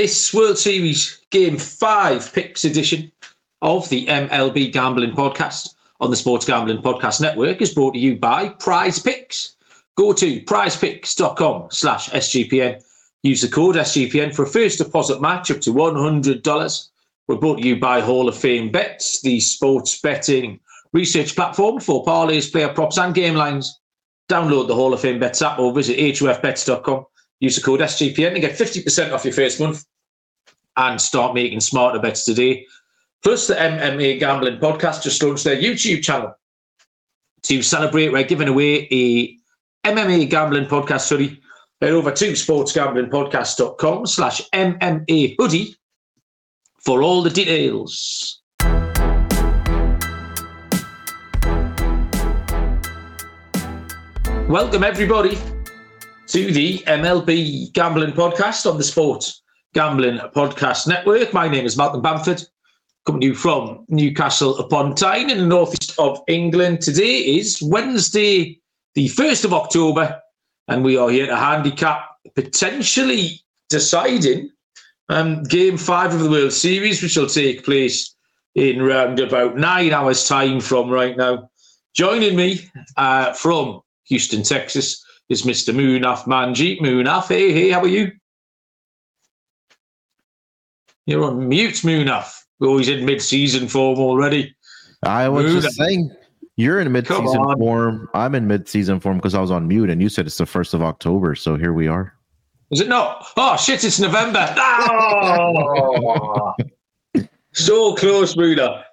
This World Series Game 5 picks edition of the MLB Gambling Podcast on the Sports Gambling Podcast Network is brought to you by Prize Picks. Go to prizepicks.com slash SGPN. Use the code SGPN for a first deposit match up to $100. We're brought to you by Hall of Fame Bets, the sports betting research platform for parlays, player props, and game lines. Download the Hall of Fame Bets app or visit hofbets.com. Use the code SGPN to get 50% off your first month and start making smarter bets today. Plus, the MMA Gambling Podcast just launched their YouTube channel to celebrate. We're giving away a MMA Gambling Podcast hoodie. Head over to sportsgamblingpodcast.com slash MMA hoodie for all the details. Welcome, everybody, to the MLB Gambling Podcast on the Sports Gambling Podcast Network. My name is Malcolm Bamford, coming to you from Newcastle upon Tyne in the northeast of England. Today is Wednesday, the 1st of October, and we are here to handicap potentially deciding um, game five of the World Series, which will take place in round about nine hours' time from right now. Joining me uh, from Houston, Texas, is Mr. Munaf Manji. Munaf, hey, hey, how are you? You're on mute, Munaf. We're always in mid-season form already. I was Munaf. just saying, you're in mid-season form. I'm in mid-season form because I was on mute, and you said it's the first of October, so here we are. Is it not? Oh shit! It's November. Oh! so close, Munaf.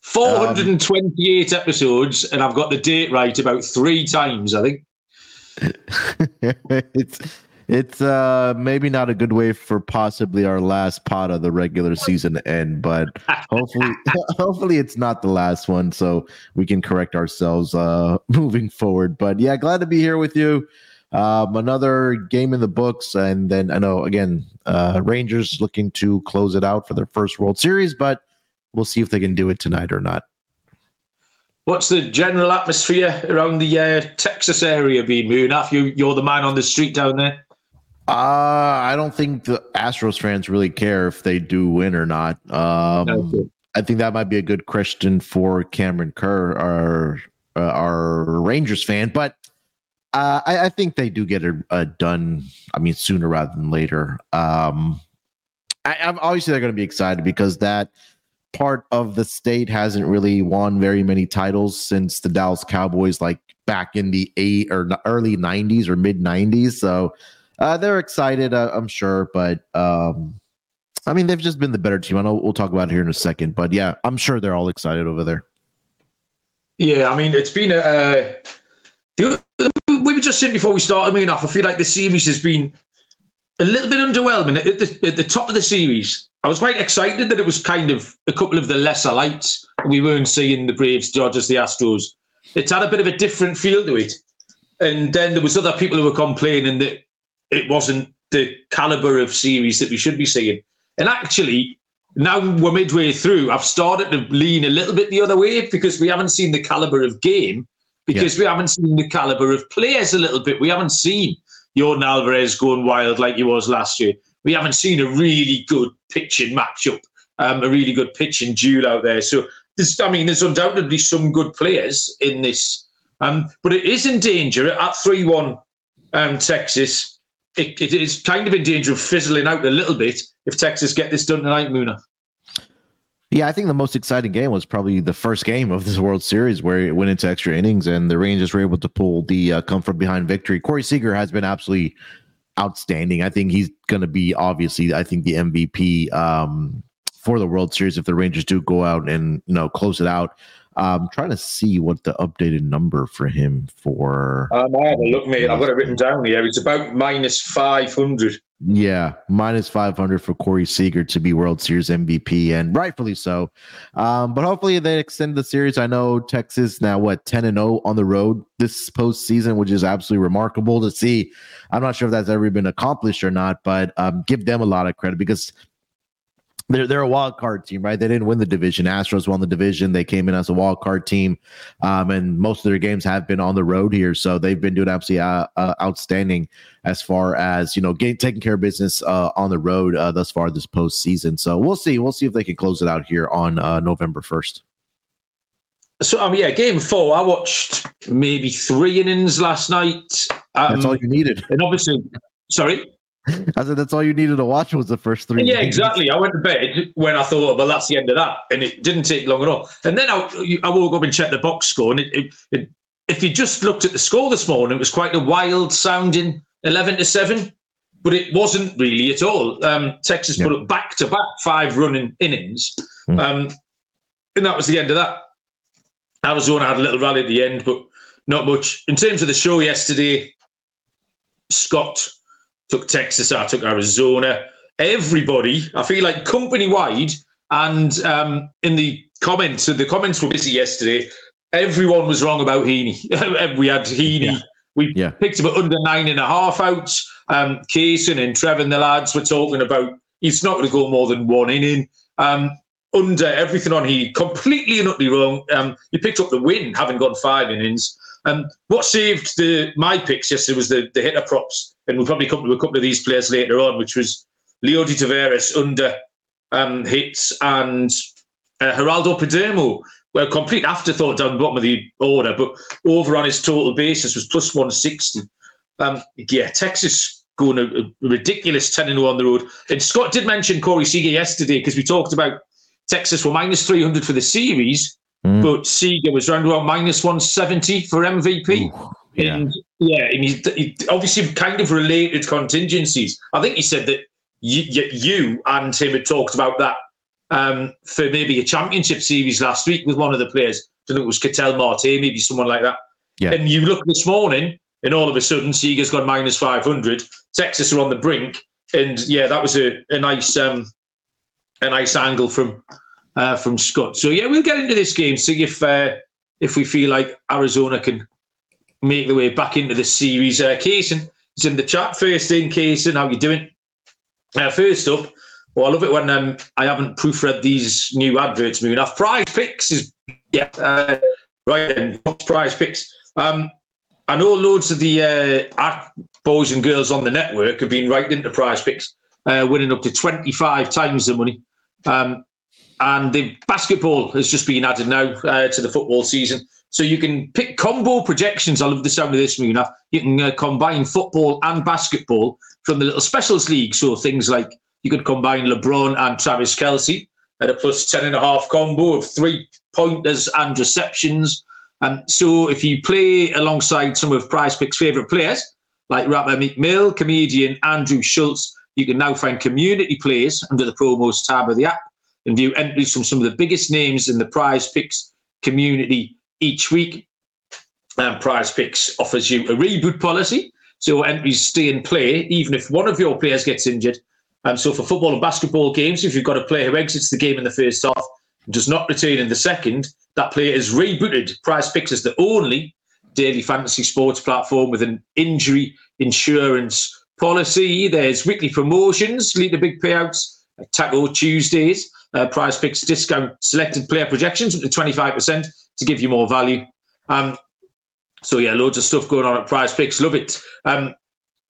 428 um, episodes, and I've got the date right about three times, I think. it's it's uh maybe not a good way for possibly our last pot of the regular season to end, but hopefully hopefully it's not the last one so we can correct ourselves uh moving forward. But yeah, glad to be here with you. Um, another game in the books, and then I know again, uh, Rangers looking to close it out for their first World Series, but we'll see if they can do it tonight or not. What's the general atmosphere around the uh, Texas area being, Munaf? You, you're the man on the street down there. Uh, I don't think the Astros fans really care if they do win or not. Um, okay. I think that might be a good question for Cameron Kerr, our uh, our Rangers fan. But uh, I, I, think they do get it done. I mean, sooner rather than later. Um, I, I'm obviously they're going to be excited because that part of the state hasn't really won very many titles since the Dallas Cowboys, like back in the eight or early '90s or mid '90s. So uh, they're excited, uh, I'm sure. But um, I mean, they've just been the better team. I know we'll talk about it here in a second, but yeah, I'm sure they're all excited over there. Yeah, I mean, it's been a. Uh, we were just saying before we started, I mean, I feel like the series has been a little bit underwhelming at the, at the top of the series. I was quite excited that it was kind of a couple of the lesser lights. We weren't seeing the Braves, Dodgers, the Astros. It's had a bit of a different feel to it. And then there was other people who were complaining that it wasn't the caliber of series that we should be seeing. And actually, now we're midway through, I've started to lean a little bit the other way because we haven't seen the caliber of game, because we haven't seen the caliber of players a little bit. We haven't seen Yordan Alvarez going wild like he was last year. We haven't seen a really good pitching matchup, um, a really good pitching duel out there. So, there's, I mean, there's undoubtedly some good players in this, um, but it is in danger at 3 1 um, Texas. It, it is kind of in danger of fizzling out a little bit if Texas get this done tonight, Muna. Yeah, I think the most exciting game was probably the first game of this World Series where it went into extra innings and the Rangers were able to pull the uh, come from behind victory. Corey Seager has been absolutely outstanding. I think he's going to be obviously, I think the MVP um, for the World Series if the Rangers do go out and you know close it out. I'm trying to see what the updated number for him for. Um, I have a look, mate. I've got it written down here. It's about minus 500. Yeah, minus 500 for Corey Seager to be World Series MVP, and rightfully so. Um, but hopefully they extend the series. I know Texas now, what, 10 and 0 on the road this postseason, which is absolutely remarkable to see. I'm not sure if that's ever been accomplished or not, but um, give them a lot of credit because they're they're a wild card team, right? They didn't win the division. Astros won the division. They came in as a wild card team, um, and most of their games have been on the road here. So they've been doing absolutely uh, uh, outstanding as far as you know, getting taking care of business uh, on the road uh, thus far this postseason. So we'll see. We'll see if they can close it out here on uh, November first. So um, yeah, game four. I watched maybe three innings last night. Um, That's all you needed, and obviously, sorry. I said that's all you needed to watch was the first three. Yeah, games. exactly. I went to bed when I thought, well, that's the end of that, and it didn't take long at all. And then I, I woke up and checked the box score, and it, it, it, if you just looked at the score this morning, it was quite a wild sounding eleven to seven, but it wasn't really at all. Um, Texas yeah. put up back to back five running innings, mm. um, and that was the end of that. Arizona had a little rally at the end, but not much. In terms of the show yesterday, Scott took Texas, I took Arizona. Everybody, I feel like company wide, and um, in the comments, the comments were busy yesterday. Everyone was wrong about Heaney. we had Heaney. Yeah. We yeah. picked him at under nine and a half outs. Um, Kaysen and Trevor the lads were talking about he's not going to go more than one inning. Um, under everything on he completely and utterly wrong. Um, he picked up the win, having gone five innings. Um, what saved the my picks yesterday was the, the hitter props, and we'll probably come to a couple of these players later on, which was Leody Taveras under um, hits and uh, Geraldo Perdomo. Well, complete afterthought down the bottom of the order, but over on his total basis was plus 160. Um, yeah, Texas going a, a ridiculous 10 0 on the road. And Scott did mention Corey Seager yesterday because we talked about Texas were minus 300 for the series, mm. but Seager was around about minus 170 for MVP. Ooh, yeah. And yeah, and he, he, obviously kind of related contingencies. I think he said that you, you and him had talked about that um, for maybe a championship series last week with one of the players. I don't know it was Ketel Marte, maybe someone like that. Yeah. And you look this morning, and all of a sudden Seager's gone minus 500. Texas are on the brink. And yeah, that was a, a nice um, a nice angle from uh, from Scott. So yeah, we'll get into this game. See if uh, if we feel like Arizona can make the way back into the series. Uh, Kaysen is in the chat. First in, Kaysen, how you doing? Uh, first up, well, I love it when um, I haven't proofread these new adverts moving off. Prize Picks is yeah uh, right then. Prize Picks. Um, I know loads of the uh, boys and girls on the network have been right into Prize Picks, uh, winning up to twenty five times the money. Um, and the basketball has just been added now uh, to the football season. So you can pick combo projections. I love the sound of this, Muna. You can uh, combine football and basketball from the little specials league. So things like you could combine LeBron and Travis Kelce at a plus 10 and a half combo of three pointers and receptions. And so if you play alongside some of Prize Pick's favourite players, like rapper Meek Mill, comedian Andrew Schulz, you can now find community plays under the promos tab of the app and view entries from some of the biggest names in the prize picks community each week. And Prize Picks offers you a reboot policy, so entries stay in play even if one of your players gets injured. And so for football and basketball games, if you've got a player who exits the game in the first half and does not return in the second, that player is rebooted. Prize Picks is the only daily fantasy sports platform with an injury insurance policy. There's weekly promotions, lead to big payouts, Taco Tuesdays, uh, prize picks discount selected player projections up to 25% to give you more value. Um, so, yeah, loads of stuff going on at prize picks. Love it. Um,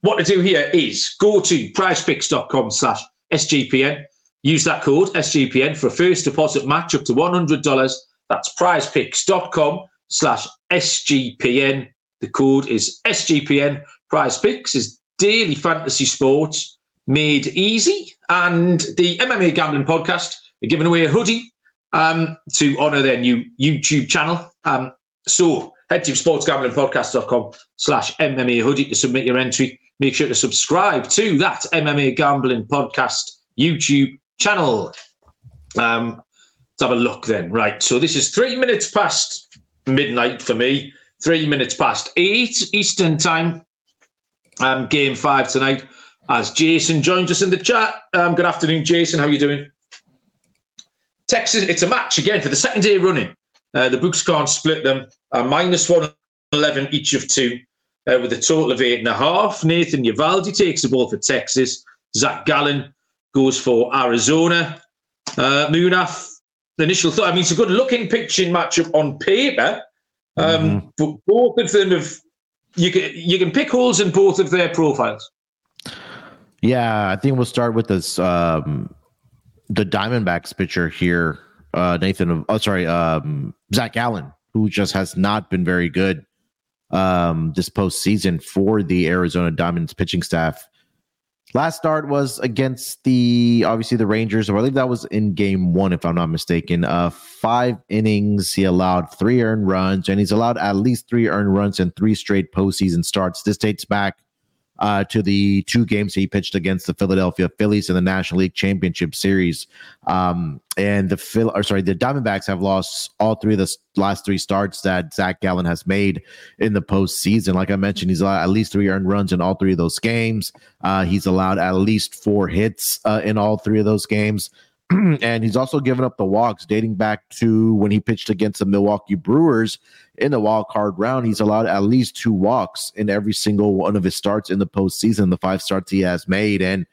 what to do here is go to prizepicks.com slash SGPN. Use that code SGPN for a first deposit match up to $100. That's prizepicks.com slash SGPN. The code is SGPN. Prize Picks is daily fantasy sports made easy. And the MMA Gambling Podcast they're giving away a hoodie um, to honour their new YouTube channel. Um, so head to sportsgamblingpodcast.com slash MMA hoodie to submit your entry. Make sure to subscribe to that MMA Gambling Podcast YouTube channel. Um, let's have a look then. Right. So this is three minutes past midnight for me, three minutes past eight Eastern time. Um, game five tonight. As Jason joins us in the chat. Um, good afternoon, Jason. How are you doing? Texas, it's a match again for the second day running. Uh, the books can't split them. Uh, minus 111 each of two, uh, with a total of eight and a half. Nathan Eovaldi takes the ball for Texas. Zach Gallen goes for Arizona. Uh, Munaf, the initial thought. I mean, it's a good looking pitching matchup on paper, um, mm-hmm. but both of them have. You can you can pick holes in both of their profiles. Yeah, I think we'll start with this. Um, the Diamondbacks pitcher here, uh, Nathan. Oh, sorry, um, Zach Gallen, who just has not been very good um, this postseason for the Arizona Diamonds pitching staff. Last start was against the obviously the Rangers, or I believe that was in game one, if I'm not mistaken. Uh, five innings, he allowed three earned runs, and he's allowed at least three earned runs in three straight postseason starts. This dates back uh, to the two games he pitched against the Philadelphia Phillies in the National League Championship Series. Um, and the Phil, or sorry, the Diamondbacks have lost all three of the last three starts that Zach Gallen has made in the postseason. Like I mentioned, he's allowed at least three earned runs in all three of those games. Uh, he's allowed at least four hits uh, in all three of those games. and he's also given up the walks dating back to when he pitched against the Milwaukee Brewers in the wild card round. He's allowed at least two walks in every single one of his starts in the postseason, the five starts he has made. And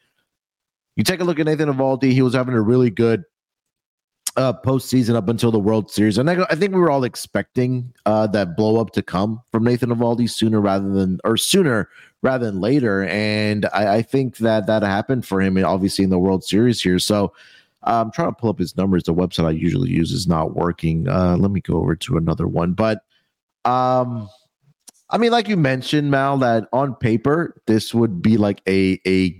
you take a look at Nathan Eovaldi, he was having a really good uh, postseason up until the World Series. And I, I think we were all expecting uh, that blow up to come from Nathan Eovaldi sooner rather than, or sooner rather than later. And I, I think that that happened for him, obviously, in the World Series here. So, I'm trying to pull up his numbers. The website I usually use is not working. Uh, let me go over to another one. But um, I mean, like you mentioned, Mal, that on paper this would be like a a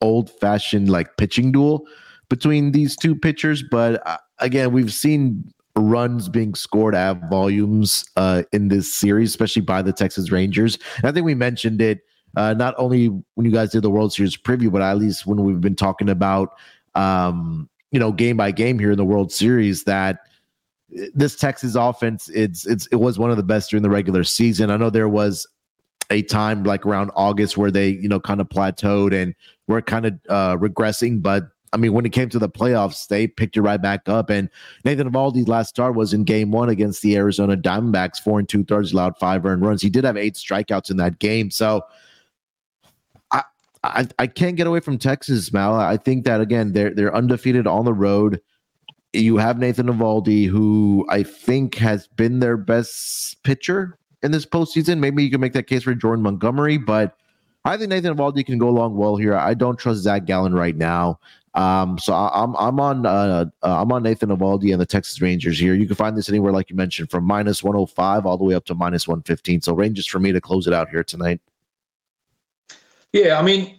old fashioned like pitching duel between these two pitchers. But uh, again, we've seen runs being scored at volumes uh, in this series, especially by the Texas Rangers. And I think we mentioned it uh, not only when you guys did the World Series preview, but at least when we've been talking about um, you know, game by game here in the World Series that this Texas offense it's it's it was one of the best during the regular season. I know there was a time like around August where they, you know, kind of plateaued and were kind of uh regressing, but I mean, when it came to the playoffs, they picked it right back up. And Nathan Eovaldi's last start was in game one against the Arizona Diamondbacks, four and two thirds, allowed five earned runs. He did have eight strikeouts in that game. So I, I can't get away from Texas, Mal. I think that again they're they're undefeated on the road. You have Nathan Eovaldi, who I think has been their best pitcher in this postseason. Maybe you can make that case for Jordan Montgomery, but I think Nathan Eovaldi can go along well here. I don't trust Zach Gallen right now. Um, so I, am I'm on uh, uh, I'm on Nathan Eovaldi and the Texas Rangers here. You can find this anywhere, like you mentioned, from minus 105 all the way up to minus 115. So Rangers for me to close it out here tonight. Yeah, I mean,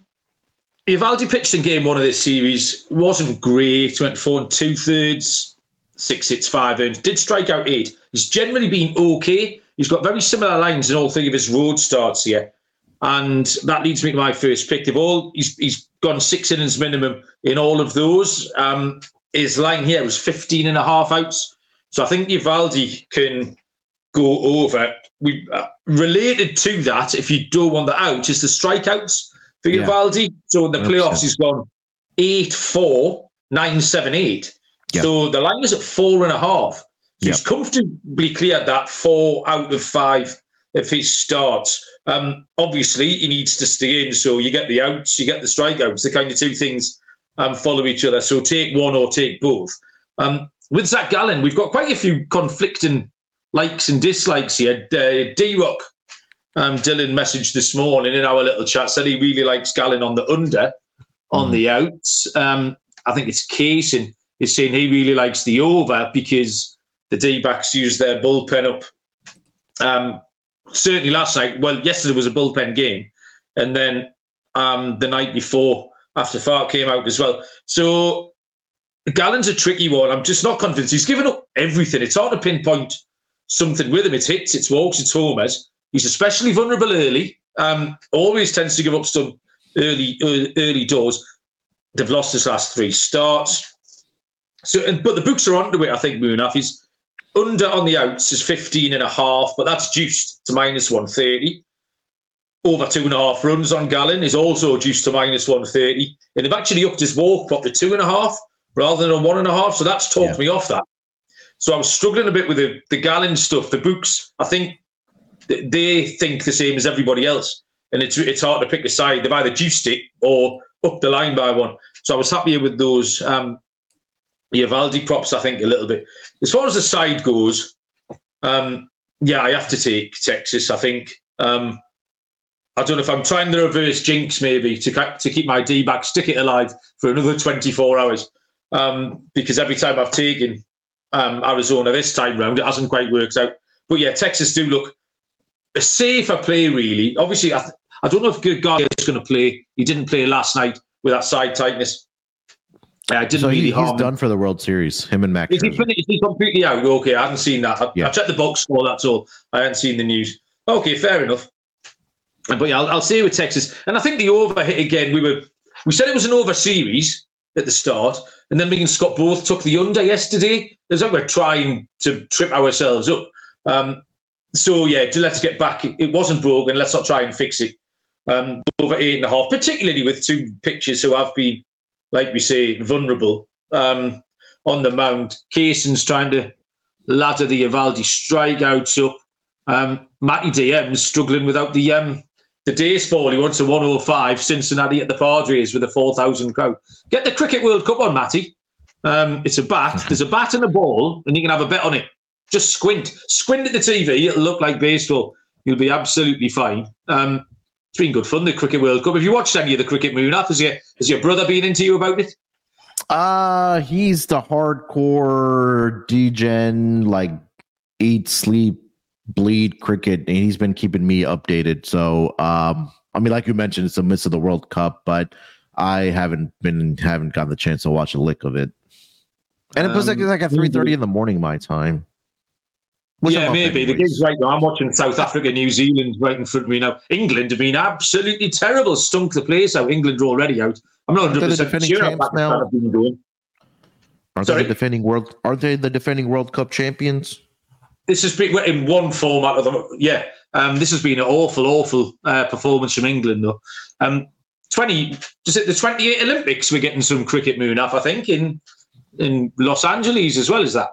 Eovaldi pitched in game one of this series wasn't great. Went four and two thirds, six hits, five earned. Did strike out eight. He's generally been okay. He's got very similar lines in all three of his road starts here. And that leads me to my first pick. They've all he's, he's gone six innings minimum in all of those. Um, his line here was 15 and a half outs. So I think Eovaldi can go over. We uh, related to that, if you don't want that out, is the strikeouts for yeah. Eovaldi. So in the playoffs, 100%. he's gone 8 4, 9 7 8. So the line is at four and a half. So yeah. he's comfortably cleared that four out of five if he starts. Um, obviously, he needs to stay in. So you get the outs, you get the strikeouts. The kind of two things um, follow each other. So take one or take both. Um, with Zach Gallen, we've got quite a few conflicting likes and dislikes here. Uh, D Rock um, Dylan messaged this morning in our little chat said he really likes Gallen on the under, on mm. the outs. Um, I think it's Case Casey is saying he really likes the over because the D backs used their bullpen up. Um, certainly last night, well, yesterday was a bullpen game, and then um, the night before, after Fark came out as well. So Gallen's a tricky one. I'm just not convinced. He's given up everything. It's hard to pinpoint something with him. It's hits, it's walks, it's homers. He's especially vulnerable early. Um, always tends to give up some early, early, early doors. They've lost his last three starts. So, and, but the books are onto it. I think Munaf He's under on the outs is 15 and a half, but that's juiced to minus 130. Over two and a half runs on Gallen is also juiced to minus 130. And they've actually upped his walk up to two and a half rather than a one and a half. So that's talked yeah. me off that. So I was struggling a bit with the, the Gallen stuff. The books, I think they think the same as everybody else, and it's it's hard to pick a side. They've either juiced it or up the line by one. So I was happier with those um, Eovaldi props, I think, a little bit. As far as the side goes, um, yeah, I have to take Texas. I think. Um, I don't know if I'm trying the reverse jinx, maybe to to keep my D back, stick it alive for another 24 hours. Um, because every time I've taken um, Arizona this time round, it hasn't quite worked out. But yeah, Texas do look a safer play, really. Obviously, I, th- I don't know if Garcia is going to play. He didn't play last night with that side tightness. I didn't so really he, he's done for the World Series. Him and Max. Is he, is he completely out? Okay, I haven't seen that. I, yeah. I checked the box score. That's all. I hadn't seen the news. Okay, fair enough. But yeah, I'll, I'll say with Texas, and I think the over hit again. We were we said it was an over series at the start, and then me and Scott both took the under yesterday. It's like we're trying to trip ourselves up. Um, so yeah, let's get back. It wasn't broken. Let's not try and fix it. Um, over eight and a half, particularly with two pitchers who have been like we say, vulnerable um, on the mound. Carson's trying to ladder the Eovaldi strikeouts up. Um, Matty DM's struggling without the um, the fall. He wants a 105 Cincinnati at the Padres with a 4,000 crowd. Get the Cricket World Cup on, Matty. Um, it's a bat. There's a bat and a ball, and you can have a bet on it. Just squint. Squint at the TV. It'll look like baseball. You'll be absolutely fine. Um, it's been good fun, the Cricket World Cup. Have you watched any of the Cricket Moon up? Has your, has your brother been into you about it? Uh, he's the hardcore degen, like eat, sleep, bleed cricket, and he's been keeping me updated. So, um, I mean, like you mentioned, it's the midst of the World Cup, but I haven't been haven't gotten the chance to watch a lick of it. And it was like, like at three thirty in the morning my time. yeah, maybe. The game's right now. I'm watching South Africa, New Zealand right in front of me now. England have been absolutely terrible, stunk the place out. England are already out. I'm not 100 percent sure about now? have been doing. Are they the defending world? Are they the defending World Cup champions? This has been in one format of them. Yeah, um, this has been an awful, awful uh, performance from England though. Um, Twenty, just at the 28 Olympics, we're getting some cricket moon up. I think in in Los Angeles as well as that.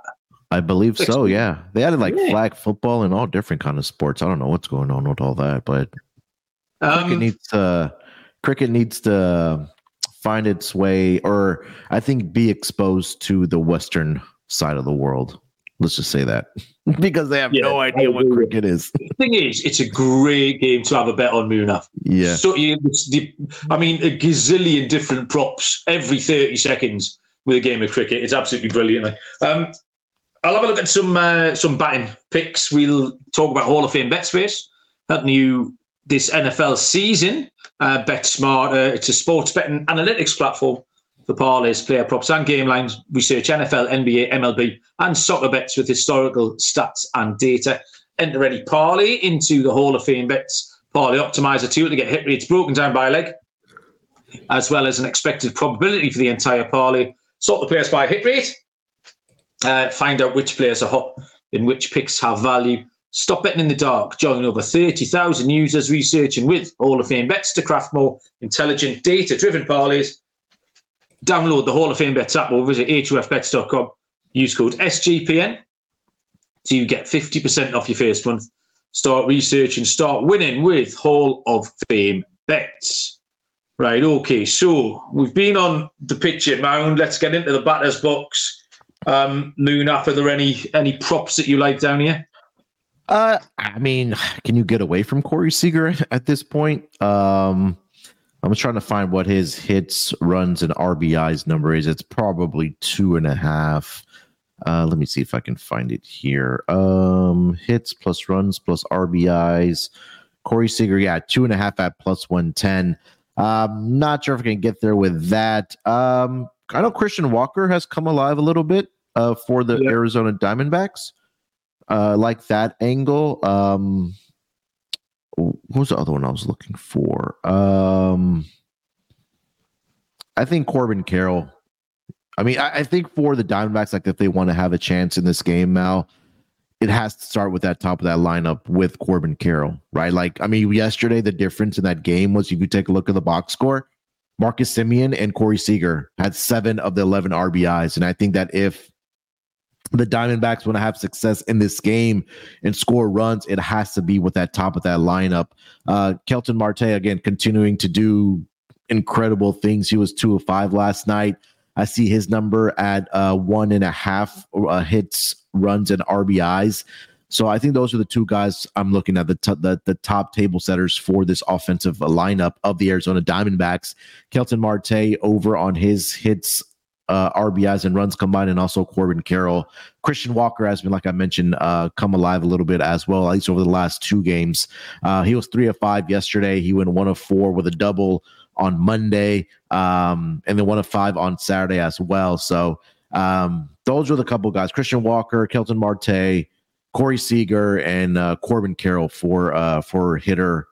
I believe so. Yeah, they added like yeah. flag football and all different kind of sports. I don't know what's going on with all that, but um, cricket needs to cricket needs to find its way, or I think be exposed to the Western side of the world. Let's just say that because they have yeah, no idea what cricket is. The thing is, it's a great game to have a bet on, Muna. Yeah. So you, I mean, a gazillion different props every thirty seconds with a game of cricket. It's absolutely brilliant. Um, I'll have a look at some uh, some batting picks. We'll talk about Hall of Fame bet space. That new this NFL season. Uh, bet Smart. Uh, it's a sports betting analytics platform for parlays, player props, and game lines. We search NFL, NBA, MLB, and soccer bets with historical stats and data. Enter any parlay into the Hall of Fame bets parlay optimizer tool to get hit rates broken down by leg, as well as an expected probability for the entire parlay. Sort the players by hit rate uh, find out which players are hot and which picks have value. Stop betting in the dark. Join over 30,000 users researching with Hall of Fame bets to craft more intelligent, data driven parlays. Download the Hall of Fame bets app or visit hofbets.com. Use code SGPN to get 50% off your first month. Start researching, start winning with Hall of Fame bets. Right, okay, so we've been on the pitch mound. Let's get into the batter's box um, Moon. Are there any any props that you like down here? Uh, I mean, can you get away from Corey Seager at this point? Um, I'm just trying to find what his hits, runs, and RBIs number is. It's probably two and a half. Uh, let me see if I can find it here. Um, hits plus runs plus RBIs. Corey Seager, yeah, two and a half at plus 110. Um, not sure if I can get there with that. Um, I know Christian Walker has come alive a little bit uh, for the Arizona Diamondbacks. Uh, like that angle. Um, what was the other one I was looking for? Um, I think Corbin Carroll. I mean, I, I think for the Diamondbacks, like if they want to have a chance in this game, Mal, it has to start with that top of that lineup with Corbin Carroll, right? Like, I mean, yesterday the difference in that game was if you take a look at the box score, Marcus Semien and Corey Seager had seven of the 11 RBIs. And I think that if the Diamondbacks want to have success in this game and score runs, it has to be with that top of that lineup. Uh, Ketel Marte, again, continuing to do incredible things. He was two of five last night. I see his number at uh, one and a half uh, hits, runs, and RBIs. So I think those are the two guys I'm looking at the t- the, the top table setters for this offensive lineup of the Arizona Diamondbacks. Kelton Marte over on his hits, uh, RBIs and runs combined, and also Corbin Carroll. Christian Walker has been, like I mentioned, uh, come alive a little bit as well, at least over the last two games. Uh, he was three of five yesterday. He went one of four with a double on Monday, um, and then one of five on Saturday as well. So um, those were the couple guys: Christian Walker, Kelton Marte. Corey Seager and uh, Corbin Carroll for uh, for hitter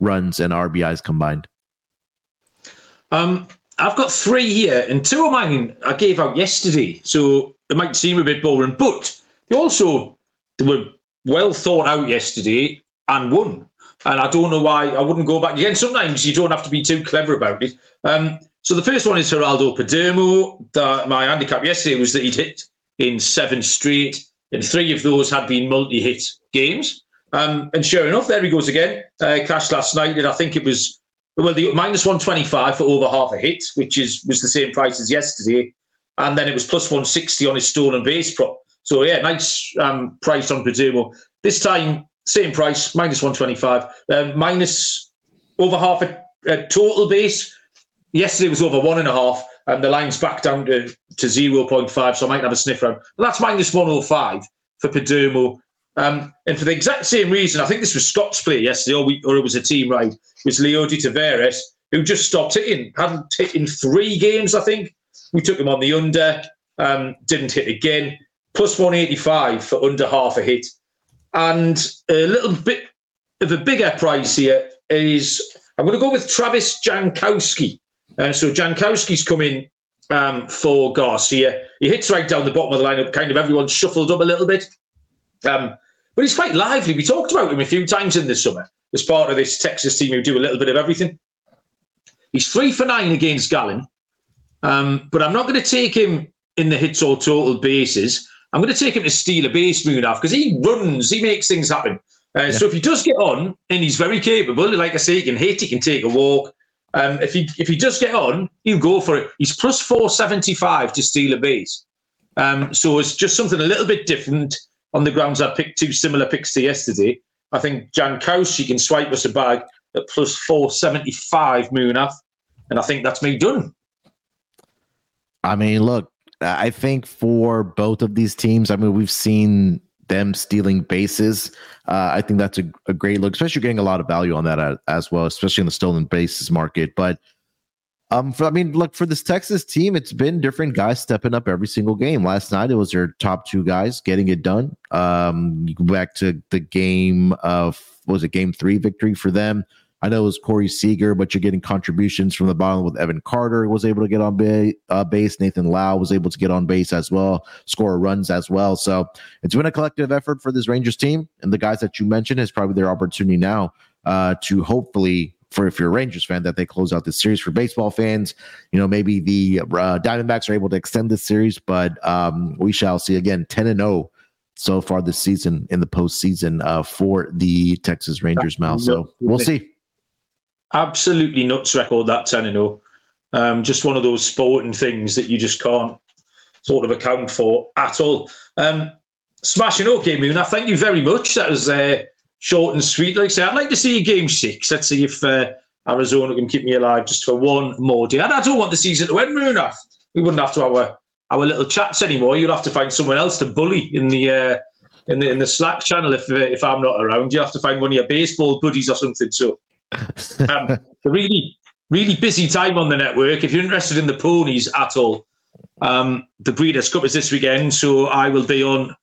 runs and RBIs combined. Um, I've got three here, and two of mine I gave out yesterday, so it might seem a bit boring, but they also they were well thought out yesterday and won. And I don't know why I wouldn't go back again. Sometimes you don't have to be too clever about it. Um, so the first one is Geraldo. The, my handicap yesterday was that he'd hit in seven straight and three of those had been multi-hit games. Um, and sure enough, there he goes again. Uh, last night, and I think it was well the minus one twenty five for over half a hit, which is was the same price as yesterday, and then it was plus one sixty on his stolen base prop. So yeah, nice um, price on Perdomo. This time, same price, minus one twenty five, um, minus over half a, a total base. Yesterday was over one and a half and the line's back down to, to 0.5, so I might have a sniff around. That's minus 105 for Perdomo. Um, and for the exact same reason, I think this was Scott's play yesterday, or, we, or it was a team ride, was Leody Taveras, who just stopped hitting, hadn't hit in three games, I think. We took him on the under, um, didn't hit again. Plus 185 for under half a hit. And a little bit of a bigger price here is I'm going to go with Travis Jankowski. And so Jankowski's coming um, for Garcia. He hits right down the bottom of the lineup. Kind of everyone's shuffled up a little bit. Um, but he's quite lively. We talked about him a few times in the summer as part of this Texas team who do a little bit of everything. He's three for nine against Gallen. Um, but I'm not going to take him in the hits or total bases. I'm going to take him to steal a base, Munaf, because he runs, he makes things happen. Uh, yeah. So if he does get on, and he's very capable, like I say, he can hit, he can take a walk, um, if he if he does get on, he'll go for it. He's plus four seventy five to steal a base. Um, so it's just something a little bit different on the grounds I picked two similar picks to yesterday. I think Jankowski can swipe us a bag at plus four seventy five Munaf, and I think that's me done. I mean, look, I think for both of these teams, I mean, we've seen them stealing bases. Uh, I think that's a, a, great look, especially getting a lot of value on that as, as well, especially in the stolen bases market. But um, for, I mean, look for this Texas team, it's been different guys stepping up every single game. Last night it was their top two guys getting it done. Um, you go back to the game of was it game three victory for them. I know it was Corey Seager, but you're getting contributions from the bottom with Evan Carter was able to get on ba- uh, base. Nathaniel Lowe was able to get on base as well, score runs as well. So it's been a collective effort for this Rangers team. And the guys that you mentioned is probably their opportunity now uh, to hopefully for if you're a Rangers fan, that they close out this series. For baseball fans, you know, maybe the uh, Diamondbacks are able to extend this series, but um, we shall see again 10 and 0 so far this season in the postseason uh, for the Texas Rangers, Mal. So we'll see absolutely nuts record that 10 and 0. Um, just one of those sporting things that you just can't sort of account for at all. Um, smashing okay, Moon. I thank you very much. That was uh, short and sweet. Like I say, I'd like to see game six. Let's see if uh, Arizona can keep me alive just for one more day. And I don't want the season to end, Moon. We wouldn't have to have our, our little chats anymore. You'll have to find someone else to bully in the uh, in the in the Slack channel if uh, if I'm not around. You have to find one of your baseball buddies or something. So um, really, really busy time on the network. If you're interested in the ponies at all, um, the Breeders' Cup is this weekend, so I will be on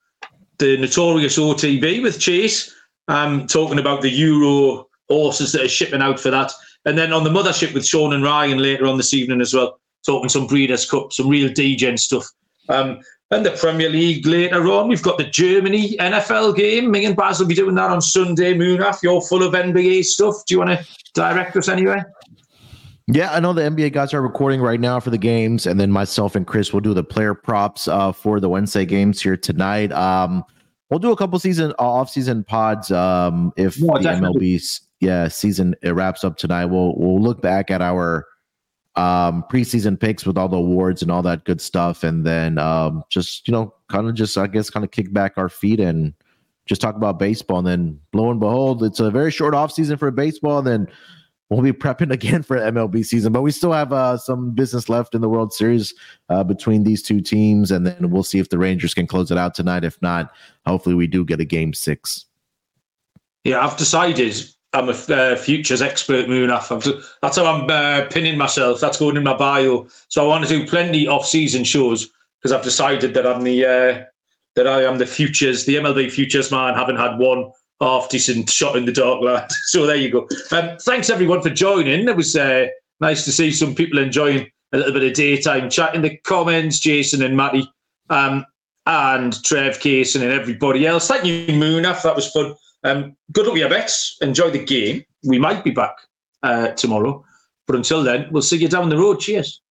the notorious OTB with Chase, um, talking about the Euro horses that are shipping out for that, and then on the mothership with Sean and Ryan later on this evening as well, talking some Breeders' Cup, some real DGen stuff. Um, and the Premier League later on. We've got the Germany NFL game. Me and Baz will be doing that on Sunday. Munaf, you're full of NBA stuff. Do you want to direct us anywhere? Yeah, I know the NBA guys are recording right now for the games, and then myself and Chris will do the player props uh, for the Wednesday games here tonight. Um, we'll do a couple season uh, off season pods um, if the definitely. MLB yeah season it wraps up tonight. We'll we'll look back at our um, preseason picks with all the awards and all that good stuff, and then um, just you know, kind of just I guess kind of kick back our feet and just talk about baseball. And then lo and behold, it's a very short off season for baseball. And then we'll be prepping again for MLB season, but we still have uh, some business left in the World Series uh, between these two teams, and then we'll see if the Rangers can close it out tonight. If not, hopefully we do get a game six. Yeah, I've decided I'm a uh, futures expert, Munaf. that's how I'm uh, pinning myself. That's going in my bio. So I want to do plenty off-season shows because I've decided that I'm the uh, that I am the futures, the MLB futures man. Haven't had one half decent shot in the dark, lad. So there you go. Um, thanks everyone for joining. It was uh, nice to see some people enjoying a little bit of daytime chat in the comments. Jason and Matty, um, and Trev, Cason, and everybody else. Thank you, Munaf. That was fun. Um, good luck with your bets. Enjoy the game. We might be back uh, tomorrow. But until then, we'll see you down the road. Cheers.